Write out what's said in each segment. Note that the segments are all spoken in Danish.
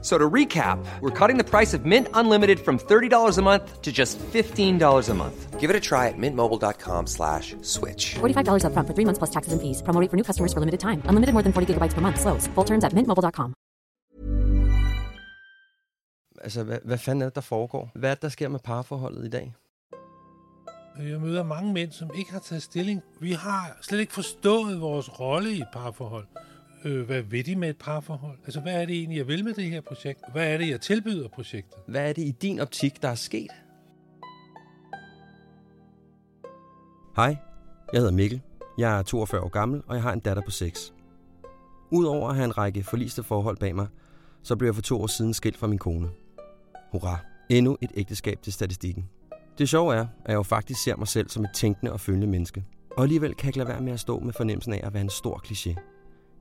So to recap, we're cutting the price of Mint Unlimited from $30 a month to just $15 a month. Give it a try at mintmobile.com slash switch. $45 upfront for three months plus taxes and fees. Promo rate for new customers for limited time. Unlimited more than 40 gigabytes per month. Slows. Full terms at mintmobile.com. Altså, hvad, hvad fanden er det, der foregår? Hvad er det, der sker med parforholdet i dag? Jeg møder mange mænd, som ikke har taget stilling. Vi har slet ikke forstået vores rolle i et parforhold. Øh, hvad vil de med et parforhold? Altså, hvad er det egentlig, jeg vil med det her projekt? Hvad er det, jeg tilbyder projektet? Hvad er det i din optik, der er sket? Hej, jeg hedder Mikkel. Jeg er 42 år gammel, og jeg har en datter på 6. Udover at have en række forliste forhold bag mig, så blev jeg for to år siden skilt fra min kone. Hurra, endnu et ægteskab til statistikken. Det sjove er, at jeg jo faktisk ser mig selv som et tænkende og følgende menneske. Og alligevel kan jeg ikke lade være med at stå med fornemmelsen af at være en stor kliché.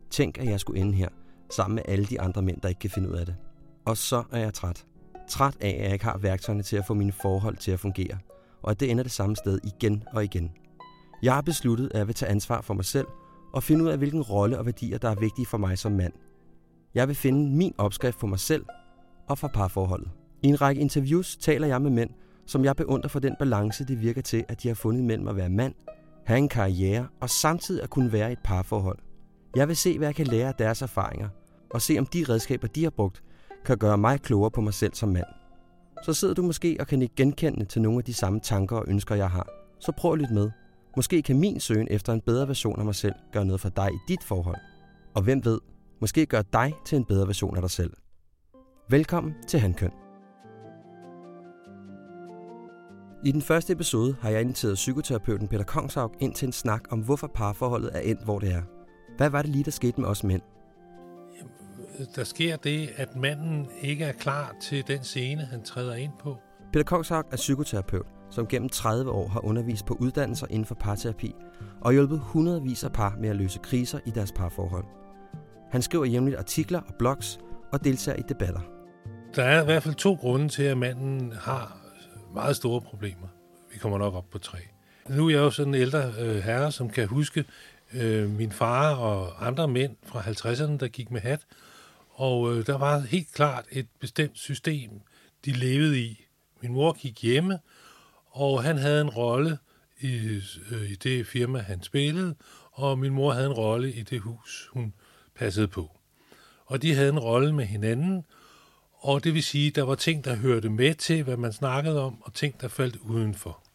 Tænk, at jeg skulle ende her, sammen med alle de andre mænd, der ikke kan finde ud af det. Og så er jeg træt. Træt af, at jeg ikke har værktøjerne til at få mine forhold til at fungere. Og at det ender det samme sted igen og igen. Jeg har besluttet, at jeg vil tage ansvar for mig selv og finde ud af, hvilken rolle og værdier, der er vigtige for mig som mand. Jeg vil finde min opskrift for mig selv og for parforholdet. I en række interviews taler jeg med mænd, som jeg beundrer for den balance, det virker til, at de har fundet mellem at være mand, have en karriere og samtidig at kunne være i et parforhold. Jeg vil se, hvad jeg kan lære af deres erfaringer, og se om de redskaber, de har brugt, kan gøre mig klogere på mig selv som mand. Så sidder du måske og kan ikke genkende til nogle af de samme tanker og ønsker, jeg har. Så prøv at lytte med. Måske kan min søgen efter en bedre version af mig selv gøre noget for dig i dit forhold. Og hvem ved, måske gør dig til en bedre version af dig selv. Velkommen til Handkøn. I den første episode har jeg inviteret psykoterapeuten Peter Kongshaug ind til en snak om, hvorfor parforholdet er endt, hvor det er. Hvad var det lige, der skete med os mænd? Der sker det, at manden ikke er klar til den scene, han træder ind på. Peter Kongshaug er psykoterapeut, som gennem 30 år har undervist på uddannelser inden for parterapi og hjulpet hundredvis af par med at løse kriser i deres parforhold. Han skriver jævnligt artikler og blogs og deltager i debatter. Der er i hvert fald to grunde til, at manden har meget store problemer. Vi kommer nok op på tre. Nu er jeg jo sådan en ældre øh, herre, som kan huske øh, min far og andre mænd fra 50'erne, der gik med hat. Og øh, der var helt klart et bestemt system, de levede i. Min mor gik hjemme, og han havde en rolle i, øh, i det firma, han spillede, og min mor havde en rolle i det hus, hun passede på. Og de havde en rolle med hinanden, og det vil sige, der var ting, der hørte med til, hvad man snakkede om, og ting, der faldt udenfor.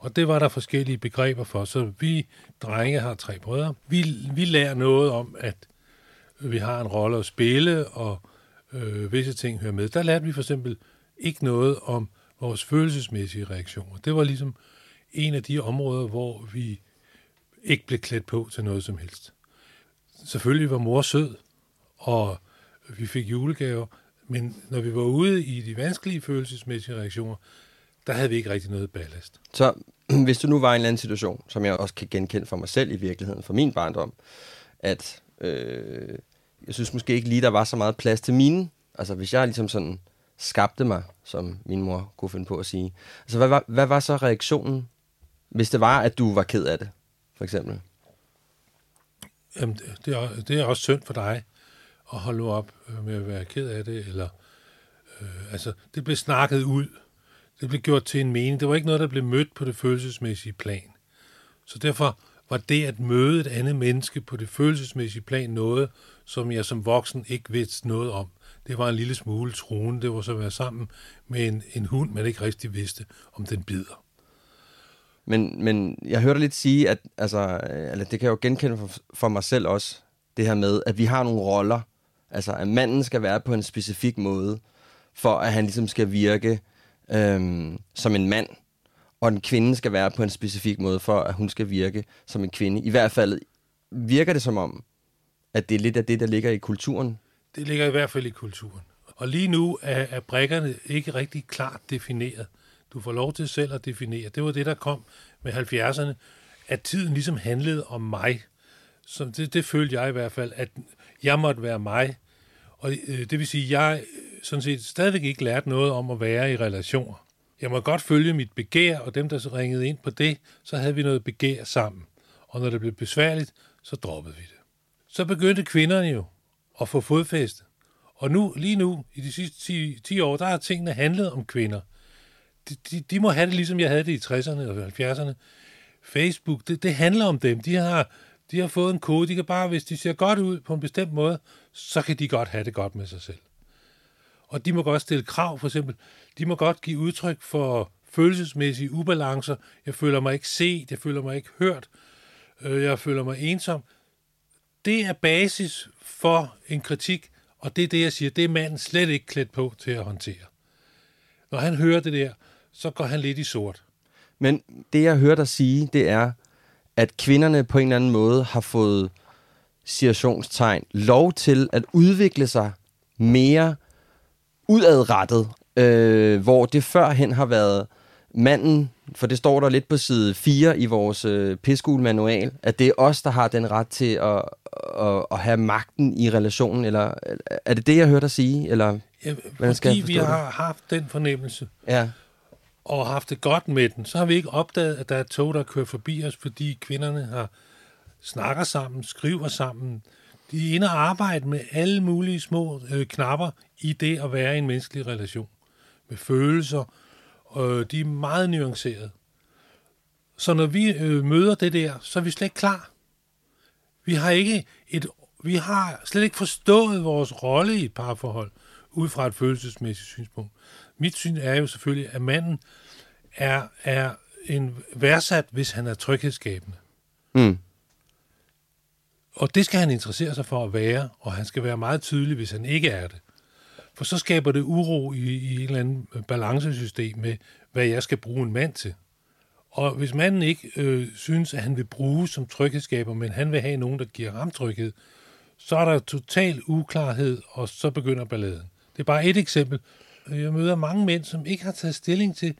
Og det var der forskellige begreber for, så vi drenge har tre brødre. Vi, vi lærer noget om, at vi har en rolle at spille, og øh, visse ting hører med. Der lærte vi for eksempel ikke noget om vores følelsesmæssige reaktioner. Det var ligesom en af de områder, hvor vi ikke blev klædt på til noget som helst. Selvfølgelig var mor sød, og vi fik julegaver, men når vi var ude i de vanskelige følelsesmæssige reaktioner, der havde vi ikke rigtig noget ballast. Så hvis du nu var i en eller anden situation, som jeg også kan genkende for mig selv i virkeligheden, for min barndom, at øh, jeg synes måske ikke lige, der var så meget plads til mine. Altså hvis jeg ligesom sådan skabte mig, som min mor kunne finde på at sige. Altså hvad var, hvad var så reaktionen, hvis det var, at du var ked af det, for eksempel? Jamen, det er, det er også synd for dig at holde nu op øh, med at være ked af det, eller øh, altså, det blev snakket ud. Det blev gjort til en mening. Det var ikke noget, der blev mødt på det følelsesmæssige plan. Så derfor var det at møde et andet menneske på det følelsesmæssige plan noget, som jeg som voksen ikke vidste noget om. Det var en lille smule truende. Det var så at være sammen med en, en hund, man ikke rigtig vidste, om den bider. Men, men jeg hørte lidt sige, at altså, eller det kan jeg jo genkende for, for mig selv også, det her med, at vi har nogle roller. Altså, at manden skal være på en specifik måde, for at han ligesom skal virke øhm, som en mand. Og en kvinde skal være på en specifik måde, for at hun skal virke som en kvinde. I hvert fald virker det som om, at det er lidt af det, der ligger i kulturen. Det ligger i hvert fald i kulturen. Og lige nu er, er brækkerne ikke rigtig klart defineret. Du får lov til selv at definere. Det var det, der kom med 70'erne, at tiden ligesom handlede om mig. Så det, det følte jeg i hvert fald, at jeg måtte være mig, Og øh, det vil sige, jeg sådan set stadigvæk ikke lært noget om at være i relationer. Jeg må godt følge mit begær, og dem, der så ringede ind på det, så havde vi noget begær sammen. Og når det blev besværligt, så droppede vi det. Så begyndte kvinderne jo at få fodfæste. Og nu, lige nu, i de sidste 10, 10 år, der har tingene handlet om kvinder. De, de, de må have det, ligesom jeg havde det i 60'erne og 70'erne. Facebook, det, det handler om dem. De har, de har fået en kode. De kan bare, hvis de ser godt ud på en bestemt måde, så kan de godt have det godt med sig selv. Og de må godt stille krav, for eksempel. De må godt give udtryk for følelsesmæssige ubalancer. Jeg føler mig ikke set, jeg føler mig ikke hørt, øh, jeg føler mig ensom. Det er basis for en kritik, og det er det, jeg siger, det er manden slet ikke klædt på til at håndtere. Når han hører det der, så går han lidt i sort. Men det, jeg hører dig sige, det er, at kvinderne på en eller anden måde har fået situationstegn lov til at udvikle sig mere udadrettet, øh, hvor det førhen har været manden, for det står der lidt på side 4 i vores øh, manual, at det er os, der har den ret til at, at, at have magten i relationen, eller er det det, jeg hørte dig sige? Eller, ja, fordi skal vi har haft den fornemmelse, ja. og haft det godt med den, så har vi ikke opdaget, at der er tog, der kører forbi os, fordi kvinderne har snakker sammen, skriver sammen, de er inde og arbejde med alle mulige små øh, knapper i det at være i en menneskelig relation. Med følelser. Øh, de er meget nuancerede. Så når vi øh, møder det der, så er vi slet ikke klar. Vi har ikke et, vi har slet ikke forstået vores rolle i et parforhold, ud fra et følelsesmæssigt synspunkt. Mit syn er jo selvfølgelig, at manden er, er en værdsat, hvis han er tryghedsskabende. Mm. Og det skal han interessere sig for at være, og han skal være meget tydelig, hvis han ikke er det. For så skaber det uro i, i et eller andet balancesystem med, hvad jeg skal bruge en mand til. Og hvis manden ikke øh, synes, at han vil bruge som tryghedsskaber, men han vil have nogen, der giver ham tryghed, så er der total uklarhed, og så begynder balladen. Det er bare et eksempel. Jeg møder mange mænd, som ikke har taget stilling til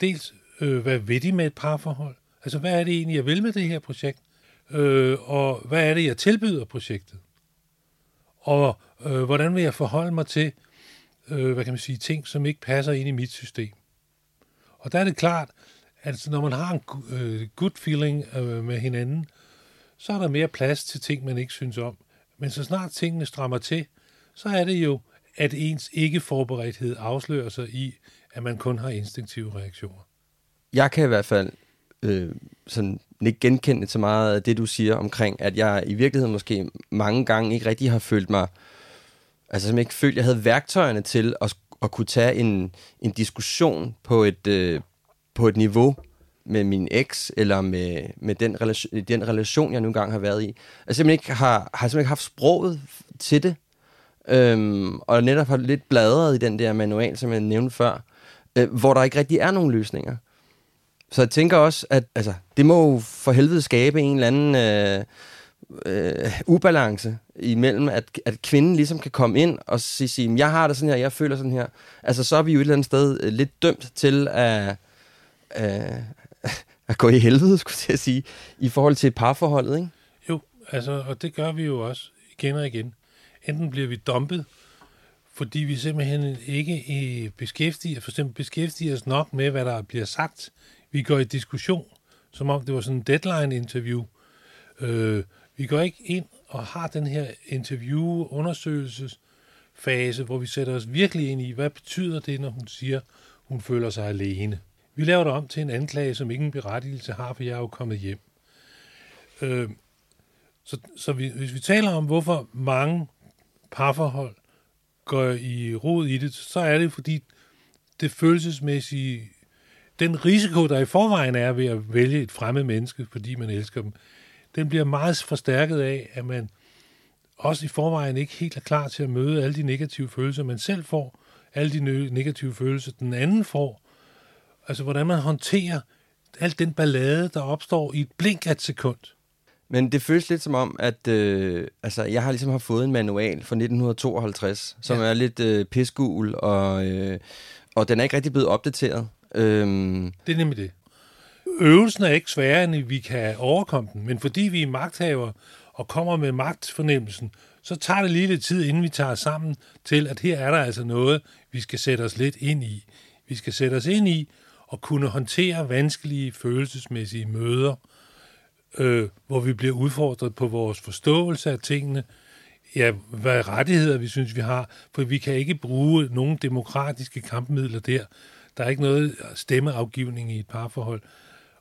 dels, øh, hvad ved de med et parforhold? Altså, hvad er det egentlig, jeg vil med det her projekt? Øh, og hvad er det, jeg tilbyder projektet? Og øh, hvordan vil jeg forholde mig til, øh, hvad kan man sige, ting, som ikke passer ind i mit system? Og der er det klart, at altså, når man har en øh, good feeling øh, med hinanden, så er der mere plads til ting, man ikke synes om. Men så snart tingene strammer til, så er det jo, at ens ikke-forberedthed afslører sig i, at man kun har instinktive reaktioner. Jeg kan i hvert fald øh, sådan ikke genkende så meget af det, du siger omkring, at jeg i virkeligheden måske mange gange ikke rigtig har følt mig, altså som ikke følt, jeg havde værktøjerne til at, at kunne tage en, en diskussion på et, øh, på et niveau med min eks, eller med, med den, relation, den relation, jeg nu engang har været i. Jeg simpelthen ikke har, har simpelthen ikke haft sproget til det, øhm, og netop har lidt bladret i den der manual, som jeg nævnte før, øh, hvor der ikke rigtig er nogen løsninger. Så jeg tænker også, at altså, det må jo for helvede skabe en eller anden øh, øh, ubalance imellem, at, at kvinden ligesom kan komme ind og sige, sige, jeg har det sådan her, jeg føler sådan her. Altså, så er vi jo et eller andet sted øh, lidt dømt til at, øh, at gå i helvede, skulle jeg sige, i forhold til parforholdet, ikke? Jo, altså, og det gør vi jo også igen og igen. Enten bliver vi dumpet, fordi vi simpelthen ikke øh, beskæftiger, for eksempel beskæftiger os nok med, hvad der bliver sagt vi går i diskussion, som om det var sådan en deadline-interview. Øh, vi går ikke ind og har den her interview-undersøgelsesfase, hvor vi sætter os virkelig ind i, hvad betyder det, når hun siger, hun føler sig alene. Vi laver det om til en anklage, som ingen berettigelse har, for jeg er jo kommet hjem. Øh, så så vi, hvis vi taler om, hvorfor mange parforhold går i rod i det, så er det, fordi det følelsesmæssige den risiko, der i forvejen er ved at vælge et fremmed menneske, fordi man elsker dem, den bliver meget forstærket af, at man også i forvejen ikke helt er klar til at møde alle de negative følelser, man selv får, alle de negative følelser, den anden får. Altså, hvordan man håndterer alt den ballade, der opstår i et blink af et sekund. Men det føles lidt som om, at øh, altså, jeg har ligesom har fået en manual fra 1952, som ja. er lidt øh, pisgul, og, øh, og den er ikke rigtig blevet opdateret. Øhm. Det er nemlig det. Øvelsen er ikke sværere, end vi kan overkomme den, men fordi vi er magthaver og kommer med magtfornemmelsen, så tager det lige lidt tid, inden vi tager sammen til, at her er der altså noget, vi skal sætte os lidt ind i. Vi skal sætte os ind i og kunne håndtere vanskelige følelsesmæssige møder, øh, hvor vi bliver udfordret på vores forståelse af tingene, ja, hvad rettigheder vi synes, vi har, for vi kan ikke bruge nogen demokratiske kampmidler der. Der er ikke noget stemmeafgivning i et parforhold,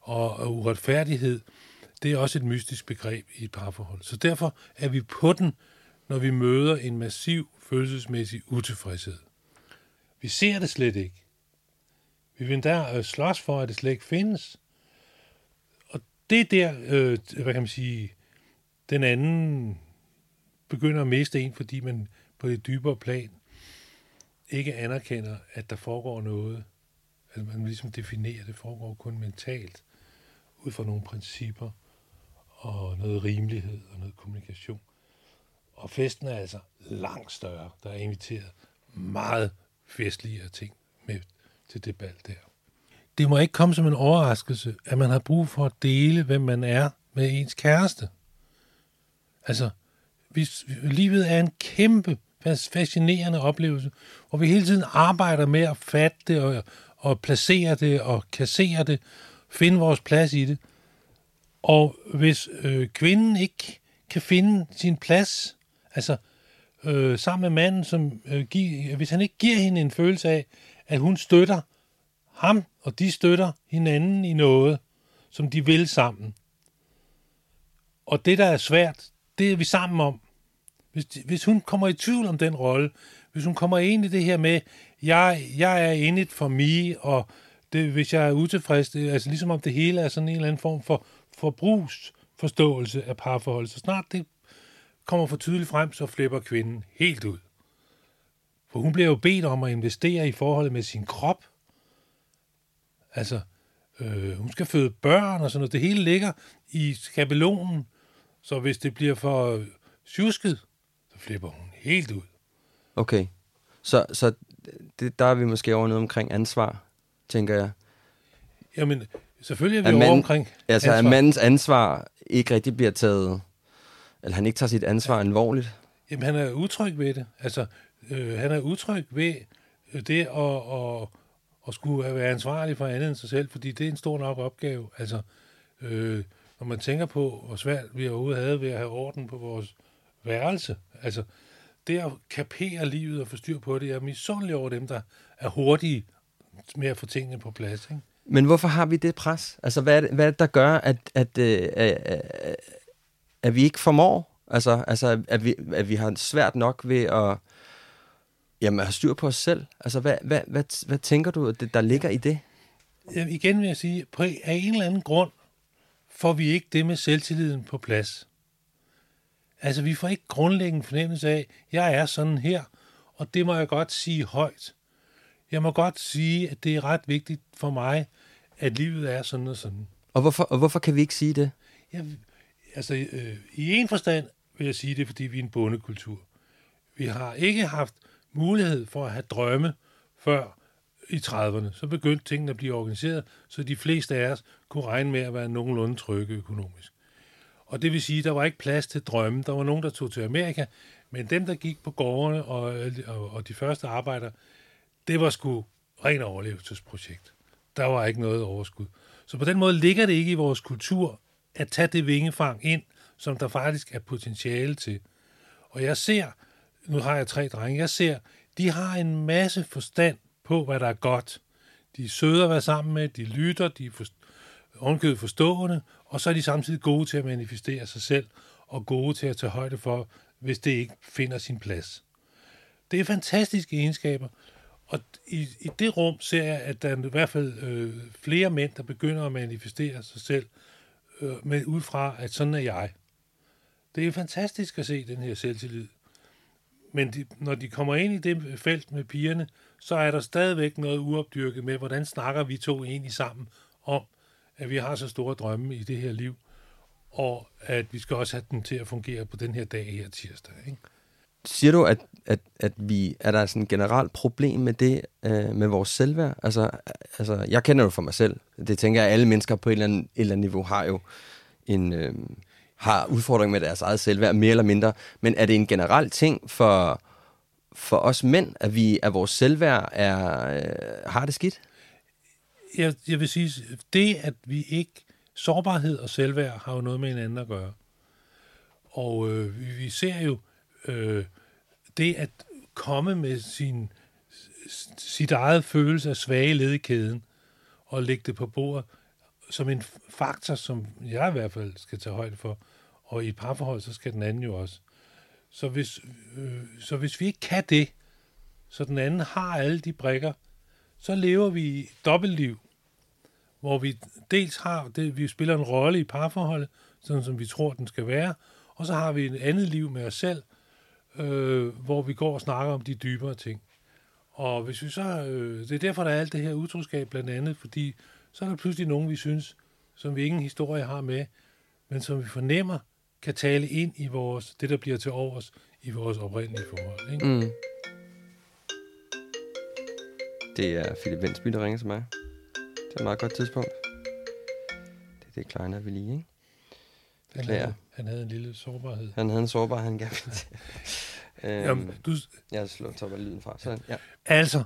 og, og uretfærdighed, det er også et mystisk begreb i et parforhold. Så derfor er vi på den, når vi møder en massiv følelsesmæssig utilfredshed. Vi ser det slet ikke. Vi vil der øh, slås for, at det slet ikke findes. Og det er der, øh, hvad kan man sige, den anden begynder at miste en, fordi man på det dybere plan ikke anerkender, at der foregår noget. At man ligesom definerer, at det foregår kun mentalt, ud fra nogle principper og noget rimelighed og noget kommunikation. Og festen er altså langt større. Der er inviteret meget festligere ting med til det bal der. Det må ikke komme som en overraskelse, at man har brug for at dele, hvem man er med ens kæreste. Altså, hvis livet er en kæmpe fascinerende oplevelse, hvor vi hele tiden arbejder med at fatte det og, og placere det og kassere det, finde vores plads i det. Og hvis øh, kvinden ikke kan finde sin plads, altså øh, sammen med manden, som øh, giver, hvis han ikke giver hende en følelse af, at hun støtter ham, og de støtter hinanden i noget, som de vil sammen. Og det, der er svært, det er vi sammen om. Hvis, hvis hun kommer i tvivl om den rolle, hvis hun kommer ind i det her med, jeg, jeg er inde for mig, og det, hvis jeg er utilfreds, det, altså ligesom om det hele er sådan en eller anden form for forbrugsforståelse af parforhold, så snart det kommer for tydeligt frem, så flipper kvinden helt ud. For hun bliver jo bedt om at investere i forholdet med sin krop. Altså, øh, hun skal føde børn og sådan noget. Det hele ligger i skabelonen. Så hvis det bliver for tjusket, så flipper hun helt ud. Okay. Så, så det, der er vi måske over noget omkring ansvar, tænker jeg. Jamen, selvfølgelig er vi er over omkring Altså, ansvar. at mandens ansvar ikke rigtig bliver taget, eller han ikke tager sit ansvar ja. alvorligt. Jamen, han er utryg ved det. Altså, øh, han er utryg ved det at, at, at skulle være ansvarlig for andet end sig selv, fordi det er en stor nok opgave. Altså, øh, når man tænker på, hvor svært vi overhovedet havde ved at have orden på vores værelse. Altså, det at kapere livet og få styr på det, jeg er misundelig over dem, der er hurtige med at få tingene på plads. Ikke? Men hvorfor har vi det pres? Altså, hvad er det, hvad er det der gør, at, at, at, at, at vi ikke formår? Altså, altså at, vi, at vi har svært nok ved at jamen, have styr på os selv? Altså, hvad, hvad, hvad, hvad tænker du, at det, der ligger i det? Jamen, igen vil jeg sige, på af en eller anden grund får vi ikke det med selvtilliden på plads. Altså, vi får ikke grundlæggende fornemmelse af, jeg er sådan her, og det må jeg godt sige højt. Jeg må godt sige, at det er ret vigtigt for mig, at livet er sådan og sådan. Og hvorfor, og hvorfor kan vi ikke sige det? Ja, altså, øh, i en forstand vil jeg sige det, fordi vi er en bondekultur. Vi har ikke haft mulighed for at have drømme før i 30'erne. Så begyndte tingene at blive organiseret, så de fleste af os kunne regne med at være nogenlunde trygge økonomisk. Og det vil sige, at der var ikke plads til drømme. Der var nogen, der tog til Amerika, men dem, der gik på gårdene og, og, og de første arbejder, det var sgu ren overlevelsesprojekt. Der var ikke noget overskud. Så på den måde ligger det ikke i vores kultur at tage det vingefang ind, som der faktisk er potentiale til. Og jeg ser, nu har jeg tre drenge, jeg ser, de har en masse forstand på, hvad der er godt. De er søde at være sammen med, de lytter, de er for, forstående, og så er de samtidig gode til at manifestere sig selv, og gode til at tage højde for, hvis det ikke finder sin plads. Det er fantastiske egenskaber, og i, i det rum ser jeg, at der er i hvert fald øh, flere mænd, der begynder at manifestere sig selv, øh, med ud fra, at sådan er jeg. Det er fantastisk at se den her selvtillid. Men de, når de kommer ind i det felt med pigerne, så er der stadigvæk noget uopdyrket med, hvordan snakker vi to egentlig sammen om, at vi har så store drømme i det her liv, og at vi skal også have den til at fungere på den her dag her tirsdag. Ikke? Siger du, at, at, at vi er der sådan et generelt problem med det, øh, med vores selvværd? Altså, altså, jeg kender det for mig selv. Det tænker jeg, at alle mennesker på et eller andet, et eller andet niveau har jo en, øh, har udfordringer med deres eget selvværd, mere eller mindre. Men er det en generel ting for, for os mænd, at vi at vores selvværd er, øh, har det skidt? Jeg, jeg vil sige, det at vi ikke... Sårbarhed og selvværd har jo noget med hinanden at gøre. Og øh, vi, vi ser jo øh, det at komme med sin, sit eget følelse af svage led i kæden og lægge det på bordet som en faktor, som jeg i hvert fald skal tage højde for. Og i et parforhold, så skal den anden jo også. Så hvis, øh, så hvis vi ikke kan det, så den anden har alle de brikker, så lever vi dobbeltliv, hvor vi dels har det, vi spiller en rolle i parforholdet, sådan som vi tror, den skal være, og så har vi et andet liv med os selv, øh, hvor vi går og snakker om de dybere ting. Og hvis vi så, øh, det er derfor, der er alt det her utroskab blandt andet, fordi så er der pludselig nogen, vi synes, som vi ingen historie har med, men som vi fornemmer, kan tale ind i vores, det, der bliver til overs i vores oprindelige forhold. Ikke? Mm. Det er Philip Vensby, der ringer til mig. Det er et meget godt tidspunkt. Det er det Kleiner vi lige, ikke? Han havde, han havde en lille sårbarhed. Han havde en sårbar, han gerne ville til. øhm, Jamen, du, Jeg slår topper lyden fra. Sådan, ja. altså,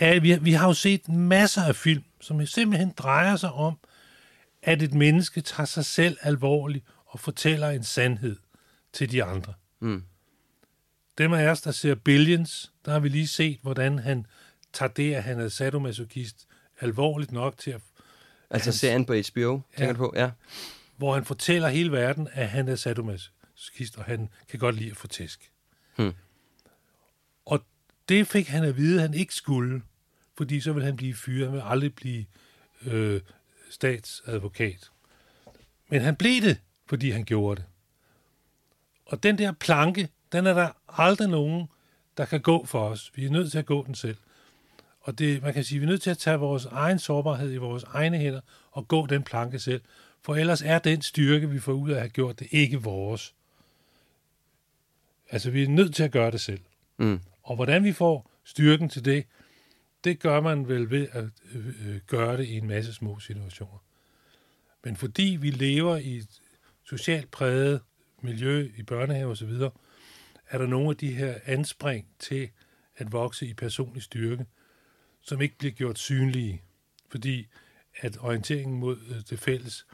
vi, vi har jo set masser af film, som simpelthen drejer sig om, at et menneske tager sig selv alvorligt og fortæller en sandhed til de andre. Mm. Dem af os, der ser Billions, der har vi lige set, hvordan han tager det, at han er sadomasochist, alvorligt nok til at... Altså Hans- serien på HBO, tænker Ja. du på? Ja. Hvor han fortæller hele verden, at han er sadomasochist, og han kan godt lide at få tæsk. Hmm. Og det fik han at vide, at han ikke skulle, fordi så vil han blive fyret. Han vil aldrig blive øh, statsadvokat. Men han blev det, fordi han gjorde det. Og den der planke, den er der aldrig nogen, der kan gå for os. Vi er nødt til at gå den selv. Og det, man kan sige, vi er nødt til at tage vores egen sårbarhed i vores egne hænder og gå den planke selv. For ellers er den styrke, vi får ud af at have gjort det, ikke vores. Altså, vi er nødt til at gøre det selv. Mm. Og hvordan vi får styrken til det, det gør man vel ved at øh, øh, gøre det i en masse små situationer. Men fordi vi lever i et socialt præget miljø i børnehave osv., er der nogle af de her anspring til at vokse i personlig styrke, som ikke bliver gjort synlige, fordi at orienteringen mod øh, det fælles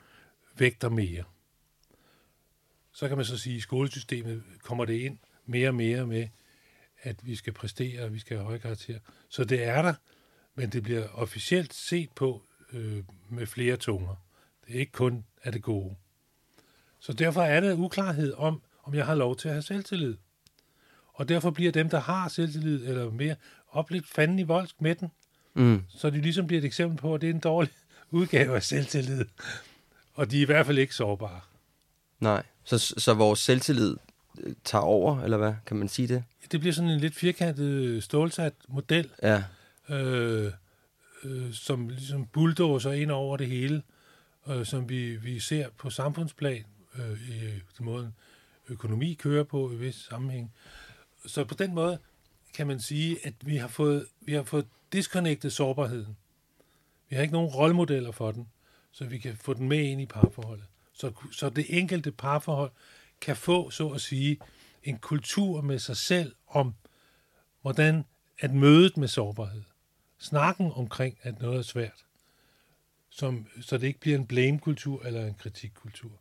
vægter mere. Så kan man så sige, at i skolesystemet kommer det ind mere og mere med, at vi skal præstere, og vi skal have høje karakterer. Så det er der, men det bliver officielt set på øh, med flere tunger. Det er ikke kun af det gode. Så derfor er der uklarhed om, om jeg har lov til at have selvtillid. Og derfor bliver dem, der har selvtillid, eller mere, op lidt fanden i voldsk med den. Mm. Så de ligesom bliver et eksempel på, at det er en dårlig udgave af selvtillid. Og de er i hvert fald ikke sårbare. Nej. Så, så vores selvtillid øh, tager over, eller hvad? Kan man sige det? Det bliver sådan en lidt firkantet, stålsat model, Ja. øh, øh, som ligesom bulldozer ind over det hele, øh, som vi, vi ser på samfundsplan, øh, i den måde økonomi kører på i vis sammenhæng. Så på den måde kan man sige, at vi har fået, vi har fået disconnectet sårbarheden. Vi har ikke nogen rollemodeller for den, så vi kan få den med ind i parforholdet. Så, så det enkelte parforhold kan få, så at sige, en kultur med sig selv om, hvordan at mødet med sårbarhed, snakken omkring, at noget er svært, som, så det ikke bliver en blame-kultur eller en kritikkultur.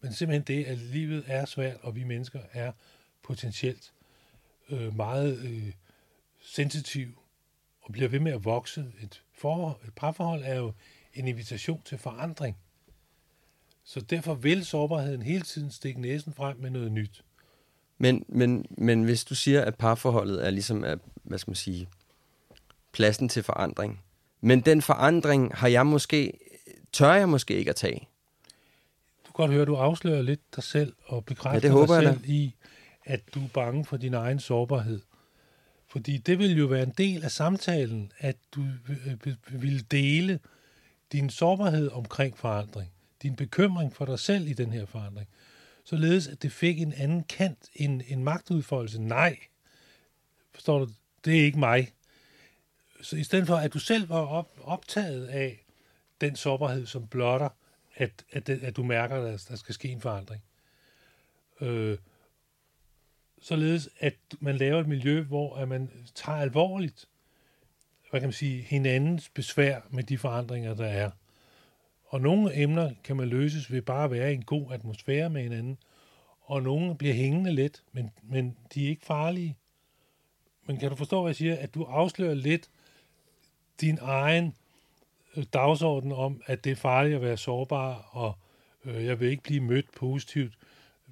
Men simpelthen det, at livet er svært, og vi mennesker er potentielt øh, meget øh, sensitive og bliver ved med at vokse. Et, forhold, et parforhold er jo en invitation til forandring. Så derfor vil sårbarheden hele tiden stikke næsen frem med noget nyt. Men, men, men hvis du siger, at parforholdet er ligesom, at, hvad skal man sige, pladsen til forandring. Men den forandring har jeg måske, tør jeg måske ikke at tage. Du kan godt høre, at du afslører lidt dig selv og bekræfter Ja, det håber dig jeg selv i, at du er bange for din egen sårbarhed. Fordi det vil jo være en del af samtalen, at du vil- dele din sårbarhed omkring forandring. Din bekymring for dig selv i den her forandring. Således, at det fik en anden kant, en, en magtudfoldelse. Nej, forstår du, det er ikke mig. Så i stedet for, at du selv var op, optaget af den sårbarhed, som blotter, at, at, at du mærker, at der skal ske en forandring. Øh, således at man laver et miljø, hvor at man tager alvorligt, hvad kan man sige, hinandens besvær med de forandringer, der er. Og nogle emner kan man løses ved bare at være i en god atmosfære med hinanden, og nogle bliver hængende lidt, men, men de er ikke farlige. Men kan du forstå, hvad jeg siger? At du afslører lidt din egen øh, dagsorden om, at det er farligt at være sårbar, og øh, jeg vil ikke blive mødt positivt,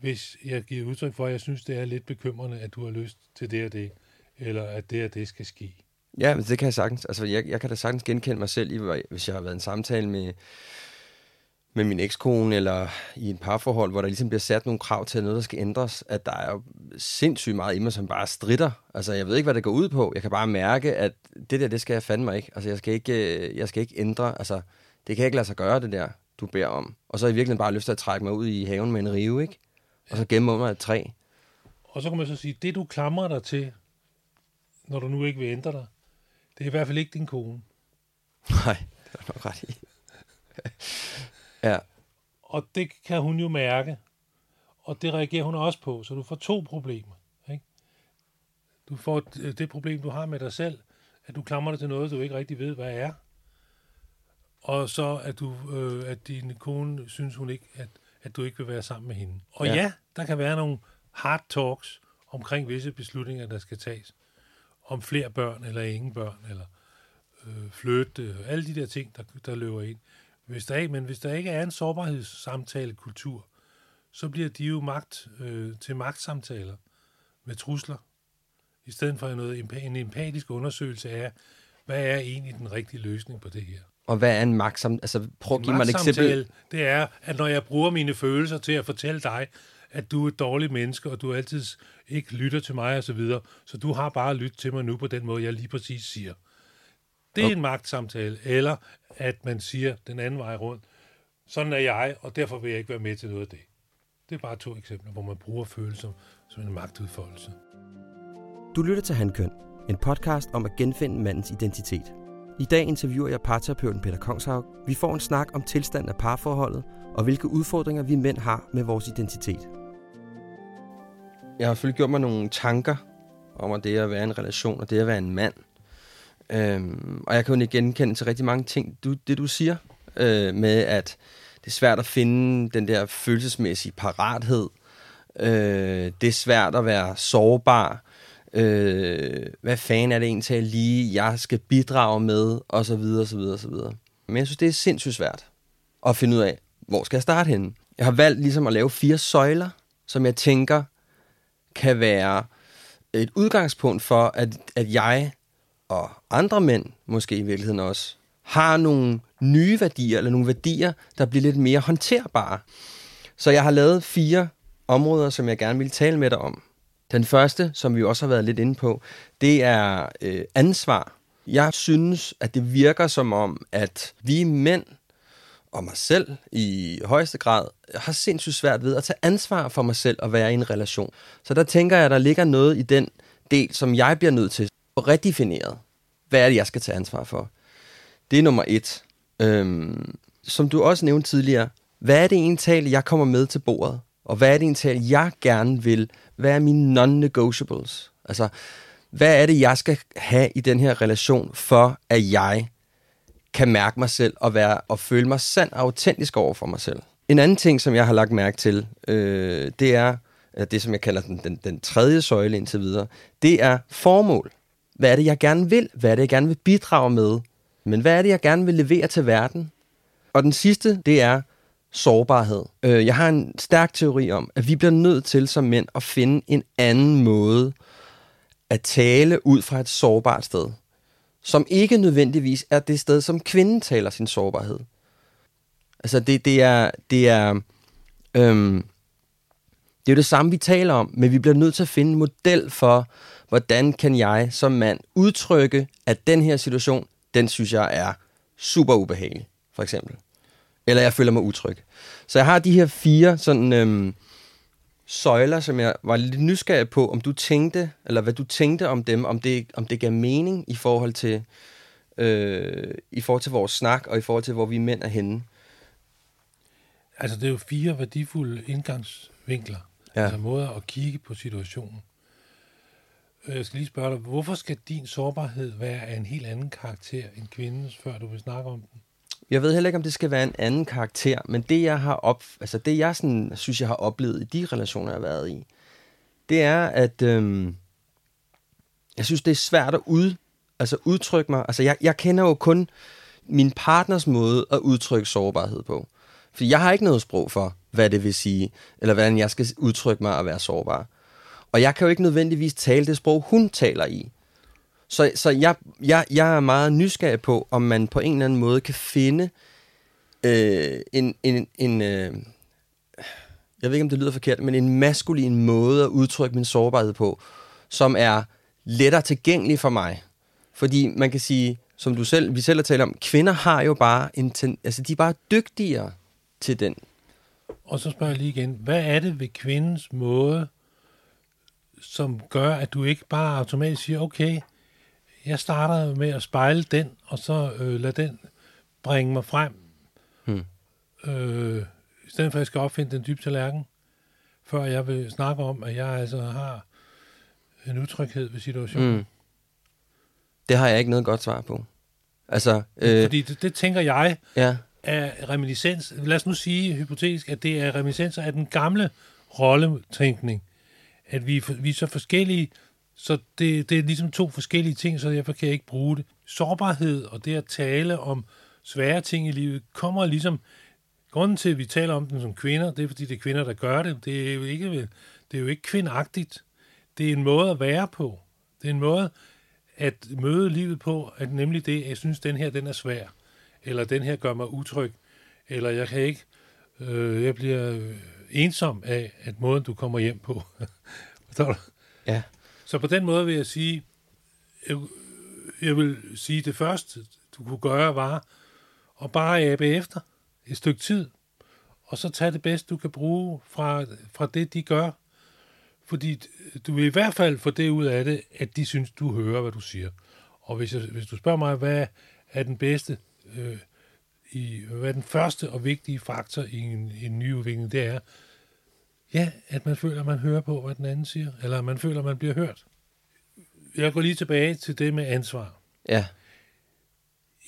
hvis jeg giver udtryk for, at jeg synes, det er lidt bekymrende, at du har lyst til det og det, eller at det og det skal ske. Ja, men det kan jeg sagtens. Altså, jeg, jeg kan da sagtens genkende mig selv i, hvis jeg har været i en samtale med, med min ekskone, eller i et parforhold, hvor der ligesom bliver sat nogle krav til, at noget, der skal ændres, at der er jo sindssygt meget i mig, som bare stritter. Altså, jeg ved ikke, hvad det går ud på. Jeg kan bare mærke, at det der, det skal jeg fandme mig ikke. Altså, jeg skal ikke, øh, jeg skal ikke ændre. Altså, det kan jeg ikke lade sig gøre, det der, du beder om. Og så er jeg virkelig bare lyst til at trække mig ud i haven med en rive, ikke? Og så gemme under et træ. Og så kan man så sige, det du klamrer dig til, når du nu ikke vil ændre dig, det er i hvert fald ikke din kone. Nej, det er nok ret i. ja. Og det kan hun jo mærke. Og det reagerer hun også på. Så du får to problemer. Ikke? Du får det problem, du har med dig selv, at du klamrer dig til noget, du ikke rigtig ved, hvad er. Og så at, du, øh, at din kone synes hun ikke, at, at du ikke vil være sammen med hende. Og ja. ja, der kan være nogle hard talks omkring visse beslutninger, der skal tages. Om flere børn eller ingen børn, eller øh, flytte, alle de der ting, der, der løber ind. Hvis der ikke, men hvis der ikke er en sårbarhedssamtalekultur, så bliver de jo magt øh, til magtsamtaler med trusler, i stedet for noget, en empatisk undersøgelse af, hvad er egentlig den rigtige løsning på det her. Og hvad er en magtsam... Altså, prøv at give mig et eksempel. det er, at når jeg bruger mine følelser til at fortælle dig, at du er et dårligt menneske, og du altid ikke lytter til mig og så videre, så du har bare lyttet til mig nu på den måde, jeg lige præcis siger. Det er okay. en magtsamtale. Eller at man siger den anden vej rundt, sådan er jeg, og derfor vil jeg ikke være med til noget af det. Det er bare to eksempler, hvor man bruger følelser som en magtudfoldelse. Du lytter til Handkøn, en podcast om at genfinde mandens identitet. I dag interviewer jeg parterapeuten Peter Kongshaug. Vi får en snak om tilstanden af parforholdet, og hvilke udfordringer vi mænd har med vores identitet. Jeg har selvfølgelig gjort mig nogle tanker om at det at være en relation, og det at være en mand – Øhm, og jeg kan jo genkende til rigtig mange ting, du, det du siger, øh, med at det er svært at finde den der følelsesmæssige parathed. Øh, det er svært at være sårbar. Øh, hvad fanden er det egentlig lige, jeg skal bidrage med, og så videre, og så videre, og så videre. Men jeg synes, det er sindssygt svært at finde ud af, hvor skal jeg starte henne. Jeg har valgt ligesom at lave fire søjler, som jeg tænker kan være et udgangspunkt for, at, at jeg og andre mænd måske i virkeligheden også, har nogle nye værdier, eller nogle værdier, der bliver lidt mere håndterbare. Så jeg har lavet fire områder, som jeg gerne vil tale med dig om. Den første, som vi også har været lidt inde på, det er øh, ansvar. Jeg synes, at det virker som om, at vi mænd og mig selv i højeste grad har sindssygt svært ved at tage ansvar for mig selv og være i en relation. Så der tænker jeg, at der ligger noget i den del, som jeg bliver nødt til at redefinere. Hvad er det, jeg skal tage ansvar for? Det er nummer et. Øhm, som du også nævnte tidligere, hvad er det egentlig, jeg kommer med til bordet? Og hvad er det egentlig, jeg gerne vil? Hvad er mine non-negotiables? Altså, hvad er det, jeg skal have i den her relation, for at jeg kan mærke mig selv og, være, og føle mig sand og autentisk over for mig selv? En anden ting, som jeg har lagt mærke til, øh, det er det, som jeg kalder den, den, den tredje søjle indtil videre, det er formål. Hvad er det, jeg gerne vil? Hvad er det, jeg gerne vil bidrage med? Men hvad er det, jeg gerne vil levere til verden? Og den sidste, det er sårbarhed. Øh, jeg har en stærk teori om, at vi bliver nødt til som mænd at finde en anden måde at tale ud fra et sårbart sted, som ikke nødvendigvis er det sted, som kvinden taler sin sårbarhed. Altså det, det er, det er, øhm, det er jo det samme, vi taler om, men vi bliver nødt til at finde en model for, hvordan kan jeg som mand udtrykke, at den her situation, den synes jeg er super ubehagelig, for eksempel. Eller jeg føler mig utryg. Så jeg har de her fire sådan, øhm, søjler, som jeg var lidt nysgerrig på, om du tænkte, eller hvad du tænkte om dem, om det, om det gav mening i forhold til, øh, i forhold til vores snak, og i forhold til, hvor vi mænd er henne. Altså, det er jo fire værdifulde indgangsvinkler. Ja. Altså måder at kigge på situationen. Øh, Jeg skal lige spørge dig, hvorfor skal din sårbarhed være af en helt anden karakter end kvindens, før du vil snakke om den? Jeg ved heller ikke, om det skal være en anden karakter, men det, jeg har op, altså det, jeg sådan, synes, jeg har oplevet i de relationer, jeg har været i, det er, at øhm, jeg synes, det er svært at ud, altså udtrykke mig. Altså, jeg, jeg kender jo kun min partners måde at udtrykke sårbarhed på. For jeg har ikke noget sprog for, hvad det vil sige, eller hvordan jeg skal udtrykke mig at være sårbar. Og jeg kan jo ikke nødvendigvis tale det sprog, hun taler i. Så, så jeg, jeg, jeg er meget nysgerrig på, om man på en eller anden måde kan finde øh, en, en, en øh, jeg ved ikke, om det lyder forkert, men en maskulin måde at udtrykke min sårbarhed på, som er lettere tilgængelig for mig. Fordi man kan sige, som du selv, vi selv har talt om, kvinder har jo bare en ten, altså de er bare dygtigere til den. Og så spørger jeg lige igen, hvad er det ved kvindens måde, som gør, at du ikke bare automatisk siger, okay, jeg starter med at spejle den, og så øh, lad den bringe mig frem. Hmm. Øh, I stedet for, at jeg skal opfinde den dybe tallerken, før jeg vil snakke om, at jeg altså har en utryghed ved situationen. Mm. Det har jeg ikke noget godt svar på. Altså, øh, Fordi det, det tænker jeg ja, er reminiscens. Lad os nu sige hypotetisk, at det er reminiscenser af den gamle rolletænkning. At vi, vi er så forskellige, så det, det er ligesom to forskellige ting, så derfor kan jeg ikke bruge det. Sårbarhed og det at tale om svære ting i livet kommer ligesom... Grunden til, at vi taler om den som kvinder, det er, fordi det er kvinder, der gør det. Det er jo ikke, det er jo ikke kvindagtigt. Det er en måde at være på. Det er en måde at møde livet på, at nemlig det, jeg synes, den her, den er svær. Eller den her gør mig utryg. Eller jeg kan ikke, øh, jeg bliver ensom af, at måden, du kommer hjem på. Forstår du? ja, så på den måde vil jeg sige, jeg, jeg vil sige, det første, du kunne gøre, var at bare abe efter et stykke tid, og så tage det bedste, du kan bruge fra, fra det, de gør. Fordi du vil i hvert fald få det ud af det, at de synes, du hører, hvad du siger. Og hvis, jeg, hvis du spørger mig, hvad er den bedste, øh, i, hvad er den første og vigtige faktor i en, en ny udvikling, det er, ja, at man føler, at man hører på, hvad den anden siger, eller man føler, at man bliver hørt. Jeg går lige tilbage til det med ansvar. ja,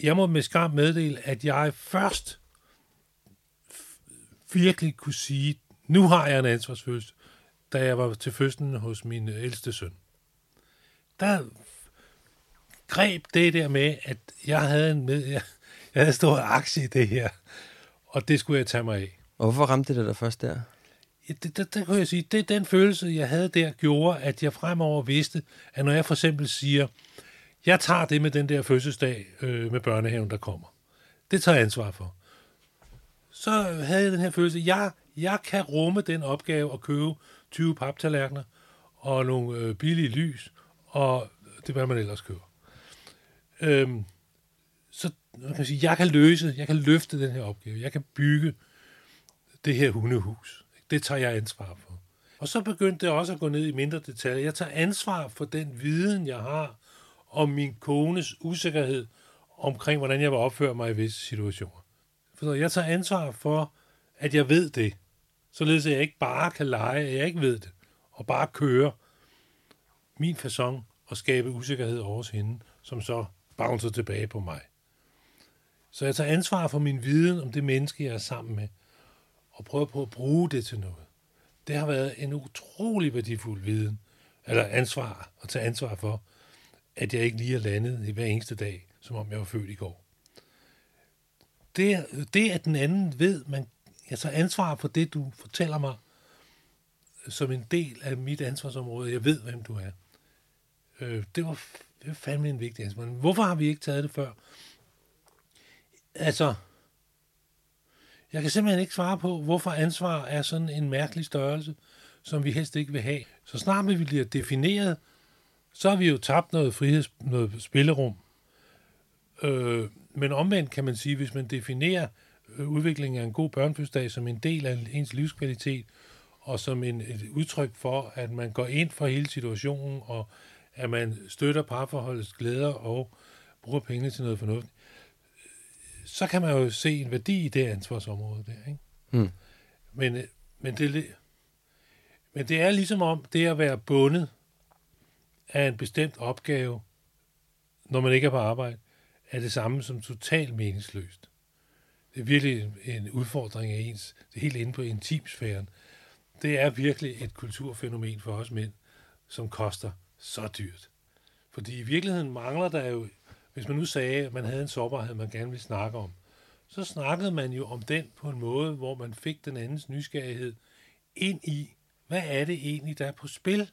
Jeg må med skam meddele, at jeg først virkelig kunne sige, nu har jeg en ansvarsfølelse, da jeg var til fødslen hos min ældste søn. Der greb det der med, at jeg havde en med, jeg, jeg havde stor aktie i det her, og det skulle jeg tage mig af. og hvorfor ramte det dig først der? Det, det, det kunne jeg sige, det den følelse, jeg havde der, gjorde, at jeg fremover vidste, at når jeg for eksempel siger, jeg tager det med den der fødselsdag øh, med børnehaven, der kommer. Det tager jeg ansvar for. Så havde jeg den her følelse, jeg, jeg kan rumme den opgave at købe 20 paptallerkener og nogle øh, billige lys, og det hvad man ellers køber. Øhm, så man kan sige, jeg kan løse, jeg kan løfte den her opgave, jeg kan bygge det her hundehus. Det tager jeg ansvar for. Og så begyndte det også at gå ned i mindre detaljer. Jeg tager ansvar for den viden, jeg har om min kones usikkerhed omkring, hvordan jeg vil opføre mig i visse situationer. For jeg tager ansvar for, at jeg ved det, således at jeg ikke bare kan lege, at jeg ikke ved det, og bare køre min façon og skabe usikkerhed over hos hende, som så bouncer tilbage på mig. Så jeg tager ansvar for min viden om det menneske, jeg er sammen med, og prøver på at bruge det til noget. Det har været en utrolig værdifuld viden, eller ansvar, at tage ansvar for, at jeg ikke lige er landet i hver eneste dag, som om jeg var født i går. Det, det at den anden ved, man, jeg tager ansvar for det, du fortæller mig, som en del af mit ansvarsområde. Jeg ved, hvem du er. Øh, det, var, det var fandme en vigtig ansvar. Hvorfor har vi ikke taget det før? Altså, jeg kan simpelthen ikke svare på, hvorfor ansvar er sådan en mærkelig størrelse, som vi helst ikke vil have. Så snart vi bliver defineret, så har vi jo tabt noget friheds, noget spillerum. Øh, men omvendt kan man sige, hvis man definerer øh, udviklingen af en god børnefødselsdag som en del af ens livskvalitet, og som en, et udtryk for, at man går ind for hele situationen, og at man støtter parforholdets glæder og bruger pengene til noget fornuftigt, så kan man jo se en værdi i det ansvarsområde der. Ikke? Hmm. Men, øh, men, det, er Men det er ligesom om det at være bundet af en bestemt opgave, når man ikke er på arbejde, er det samme som totalt meningsløst. Det er virkelig en udfordring af ens, det er helt inde på intimsfæren. Det er virkelig et kulturfænomen for os mænd, som koster så dyrt. Fordi i virkeligheden mangler der jo, hvis man nu sagde, at man havde en sårbarhed, man gerne ville snakke om, så snakkede man jo om den på en måde, hvor man fik den andens nysgerrighed ind i, hvad er det egentlig, der er på spil,